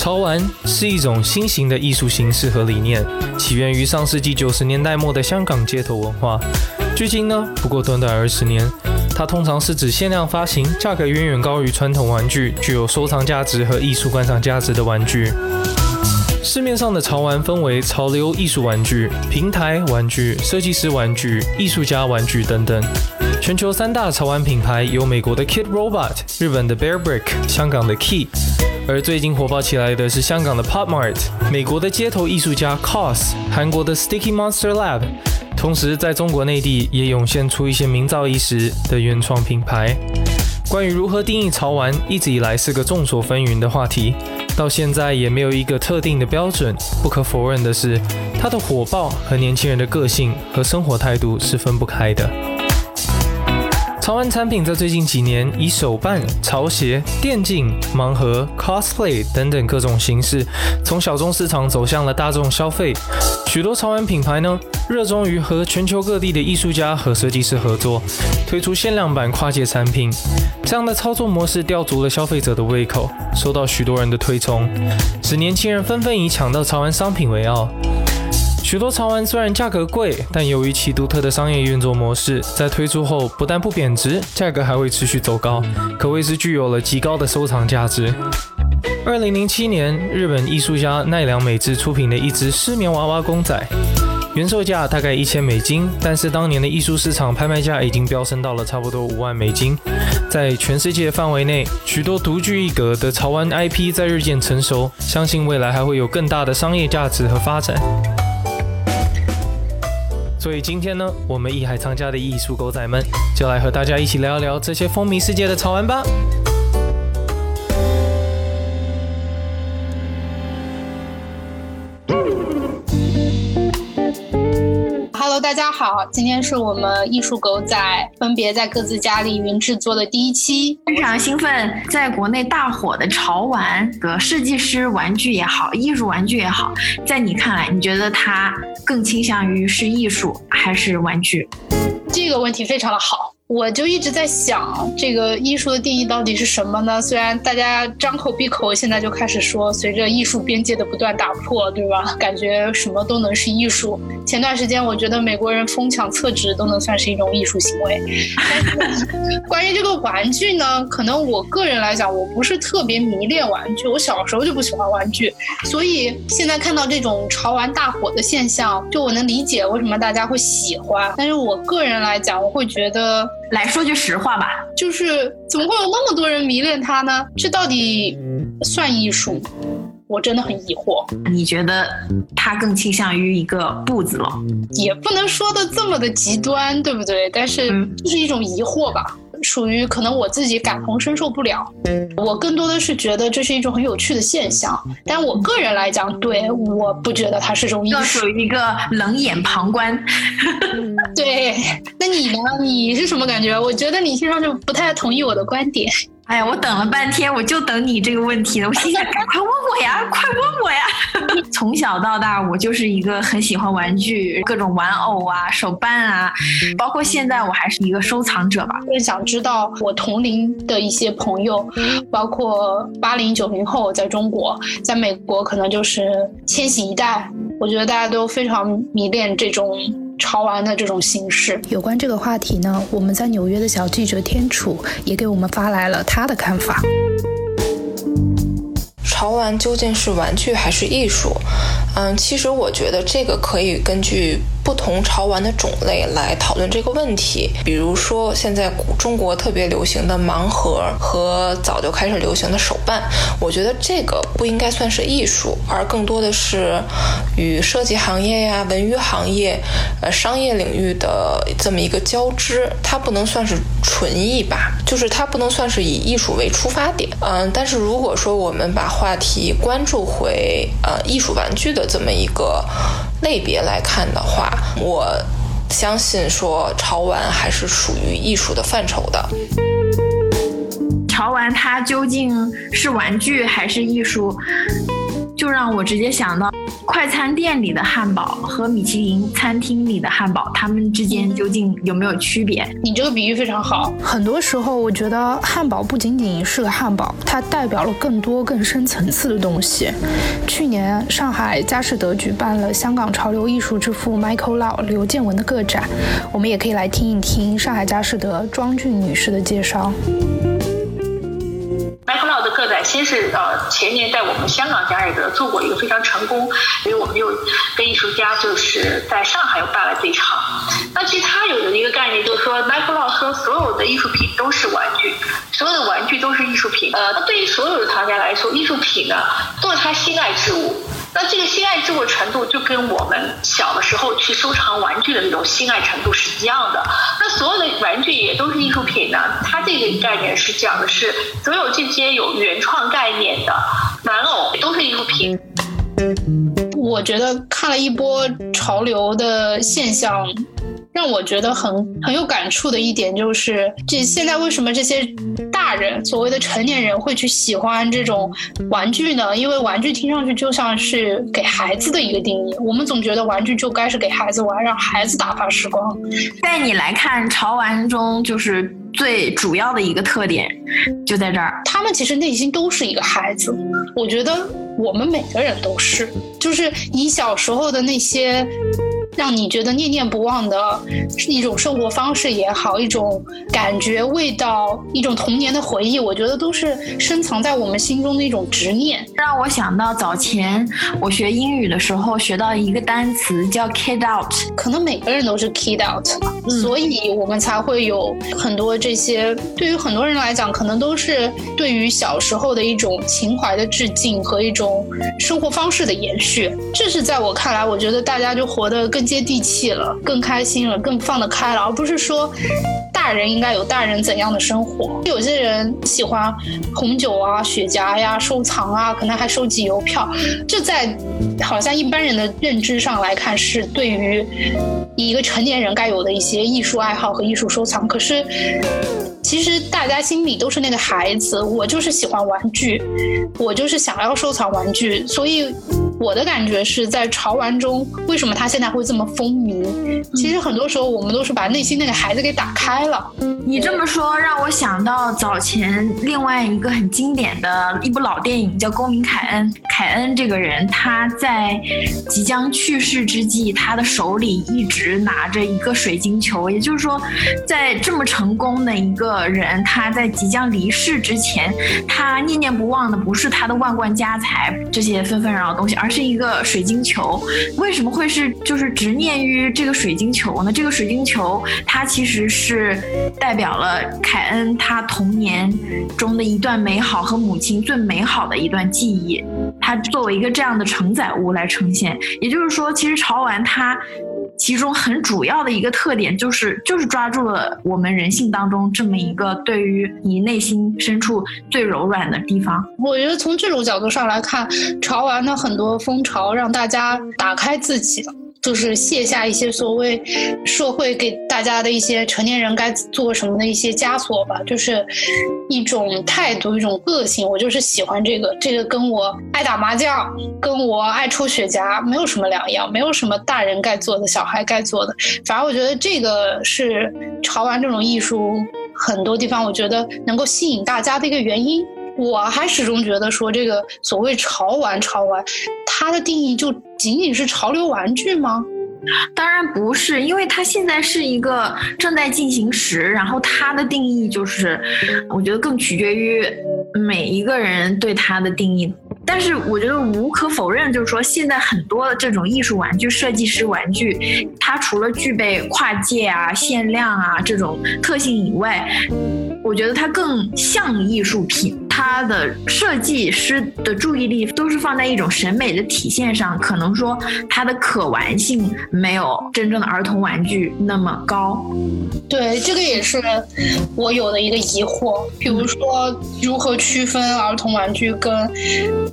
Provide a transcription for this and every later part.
潮玩是一种新型的艺术形式和理念，起源于上世纪九十年代末的香港街头文化。距今呢，不过短短二十年。它通常是指限量发行、价格远远高于传统玩具、具有收藏价值和艺术观赏价值的玩具。市面上的潮玩分为潮流艺术玩具、平台玩具、设计师玩具、艺术家玩具等等。全球三大潮玩品牌有美国的 Kid Robot、日本的 Bear Brick、香港的 Key。而最近火爆起来的是香港的 Pop Mart、美国的街头艺术家 Cos、韩国的 Sticky Monster Lab。同时，在中国内地也涌现出一些名噪一时的原创品牌。关于如何定义潮玩，一直以来是个众说纷纭的话题，到现在也没有一个特定的标准。不可否认的是，它的火爆和年轻人的个性和生活态度是分不开的。潮玩产品在最近几年以手办、潮鞋、电竞、盲盒、cosplay 等等各种形式，从小众市场走向了大众消费。许多潮玩品牌呢，热衷于和全球各地的艺术家和设计师合作，推出限量版跨界产品。这样的操作模式吊足了消费者的胃口，受到许多人的推崇，使年轻人纷纷以抢到潮玩商品为傲。许多潮玩虽然价格贵，但由于其独特的商业运作模式，在推出后不但不贬值，价格还会持续走高，可谓是具有了极高的收藏价值。二零零七年，日本艺术家奈良美智出品的一只失眠娃娃公仔，原售价大概一千美金，但是当年的艺术市场拍卖价已经飙升到了差不多五万美金。在全世界范围内，许多独具一格的潮玩 IP 在日渐成熟，相信未来还会有更大的商业价值和发展。所以今天呢，我们艺海藏家的艺术狗仔们就来和大家一起聊一聊这些风靡世界的潮玩吧。好，今天是我们艺术狗仔分别在各自家里云制作的第一期，非常兴奋。在国内大火的潮玩的设计师玩具也好，艺术玩具也好，在你看来，你觉得它更倾向于是艺术还是玩具？这个问题非常的好。我就一直在想，这个艺术的定义到底是什么呢？虽然大家张口闭口现在就开始说，随着艺术边界的不断打破，对吧？感觉什么都能是艺术。前段时间我觉得美国人疯抢厕纸都能算是一种艺术行为。关于这个玩具呢，可能我个人来讲，我不是特别迷恋玩具，我小时候就不喜欢玩具，所以现在看到这种潮玩大火的现象，就我能理解为什么大家会喜欢。但是我个人来讲，我会觉得。来说句实话吧，就是怎么会有那么多人迷恋他呢？这到底算艺术？我真的很疑惑。你觉得他更倾向于一个不”字吗？也不能说的这么的极端，对不对？但是就是一种疑惑吧。属于可能我自己感同身受不了，我更多的是觉得这是一种很有趣的现象。但我个人来讲，对我不觉得它是种艺术，属于一个冷眼旁观。对，那你呢？你是什么感觉？我觉得你听上去不太同意我的观点。哎呀，我等了半天，我就等你这个问题了。我心想，赶快问我呀，快问我呀！从小到大，我就是一个很喜欢玩具，各种玩偶啊、手办啊，包括现在我还是一个收藏者吧。更想知道我同龄的一些朋友，包括八零九零后，在中国，在美国可能就是千禧一代。我觉得大家都非常迷恋这种。潮玩的这种形式，有关这个话题呢，我们在纽约的小记者天楚也给我们发来了他的看法。潮玩究竟是玩具还是艺术？嗯，其实我觉得这个可以根据。不同潮玩的种类来讨论这个问题，比如说现在中国特别流行的盲盒和早就开始流行的手办，我觉得这个不应该算是艺术，而更多的是与设计行业呀、文娱行业、呃商业领域的这么一个交织，它不能算是纯艺吧，就是它不能算是以艺术为出发点。嗯，但是如果说我们把话题关注回呃艺术玩具的这么一个。类别来看的话，我相信说潮玩还是属于艺术的范畴的。潮玩它究竟是玩具还是艺术？就让我直接想到，快餐店里的汉堡和米其林餐厅里的汉堡，它们之间究竟有没有区别？你这个比喻非常好。很多时候，我觉得汉堡不仅仅是个汉堡，它代表了更多更深层次的东西。去年上海佳士得举办了香港潮流艺术之父 Michael Lau 刘建文的个展，我们也可以来听一听上海佳士得庄俊女士的介绍。Michael 乐仔，先是呃前年在我们香港佳士得做过一个非常成功，所以我们又跟艺术家就是在上海又办了这场。那其实他有的一个概念就是说麦克劳说所有的艺术品都是玩具，所有的玩具都是艺术品。呃，那对于所有的藏家来说，艺术品呢都是他心爱之物。那这个心这个程度就跟我们小的时候去收藏玩具的那种心爱程度是一样的。那所有的玩具也都是艺术品呢？它这个概念是讲的是所有这些有原创概念的玩偶都是艺术品。我觉得看了一波潮流的现象。让我觉得很很有感触的一点就是，这现在为什么这些大人所谓的成年人会去喜欢这种玩具呢？因为玩具听上去就像是给孩子的一个定义，我们总觉得玩具就该是给孩子玩，让孩子打发时光。在你来看，潮玩中就是最主要的一个特点就在这儿，他们其实内心都是一个孩子。我觉得我们每个人都是，就是你小时候的那些。让你觉得念念不忘的一种生活方式也好，一种感觉、味道，一种童年的回忆，我觉得都是深藏在我们心中的一种执念。让我想到早前我学英语的时候学到一个单词叫 “kid out”，可能每个人都是 kid out，所以我们才会有很多这些。对于很多人来讲，可能都是对于小时候的一种情怀的致敬和一种生活方式的延续。这是在我看来，我觉得大家就活得更。接地气了，更开心了，更放得开了，而不是说大人应该有大人怎样的生活。有些人喜欢红酒啊、雪茄呀、收藏啊，可能还收集邮票。这在好像一般人的认知上来看，是对于一个成年人该有的一些艺术爱好和艺术收藏。可是，其实大家心里都是那个孩子，我就是喜欢玩具，我就是想要收藏玩具，所以。我的感觉是在潮玩中，为什么他现在会这么风靡？其实很多时候我们都是把内心那个孩子给打开了。你这么说让我想到早前另外一个很经典的一部老电影，叫《公民凯恩》。凯恩这个人，他在即将去世之际，他的手里一直拿着一个水晶球。也就是说，在这么成功的一个人，他在即将离世之前，他念念不忘的不是他的万贯家财这些纷纷扰扰东西，而是一个水晶球，为什么会是就是执念于这个水晶球呢？这个水晶球它其实是代表了凯恩他童年中的一段美好和母亲最美好的一段记忆，它作为一个这样的承载物来呈现。也就是说，其实潮玩它。其中很主要的一个特点就是，就是抓住了我们人性当中这么一个对于你内心深处最柔软的地方。我觉得从这种角度上来看，潮玩的很多风潮让大家打开自己。就是卸下一些所谓社会给大家的一些成年人该做什么的一些枷锁吧，就是一种态度，一种个性。我就是喜欢这个，这个跟我爱打麻将，跟我爱抽雪茄没有什么两样，没有什么大人该做的，小孩该做的。反而我觉得这个是潮玩这种艺术很多地方，我觉得能够吸引大家的一个原因。我还始终觉得说，这个所谓潮玩，潮玩，它的定义就仅仅是潮流玩具吗？当然不是，因为它现在是一个正在进行时，然后它的定义就是，我觉得更取决于每一个人对它的定义。但是我觉得无可否认，就是说现在很多的这种艺术玩具、设计师玩具，它除了具备跨界啊、限量啊这种特性以外，我觉得它更像艺术品。它的设计师的注意力都是放在一种审美的体现上，可能说它的可玩性没有真正的儿童玩具那么高。对，这个也是我有的一个疑惑。比如说，如何区分儿童玩具跟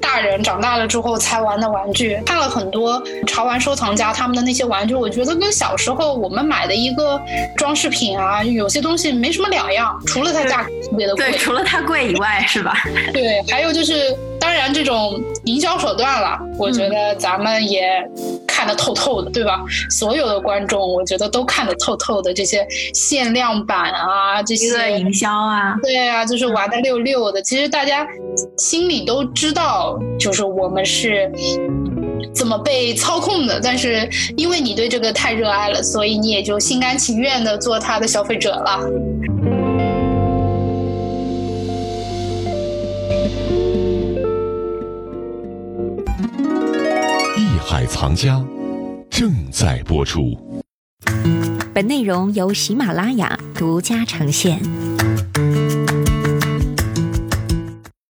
大人长大了之后才玩的玩具？看了很多潮玩收藏家他们的那些玩具，我觉得跟小时候我们买的一个装饰品啊，有些东西没什么两样，除了它价格特别的贵。对，除了它贵以外，是吧？对，还有就是。当当然这种营销手段了，我觉得咱们也看得透透的，对吧？所有的观众，我觉得都看得透透的。这些限量版啊，这些营销啊，对啊，就是玩的溜溜的。其实大家心里都知道，就是我们是。怎么被操控的？但是因为你对这个太热爱了，所以你也就心甘情愿的做他的消费者了。艺海藏家正在播出。本内容由喜马拉雅独家呈现。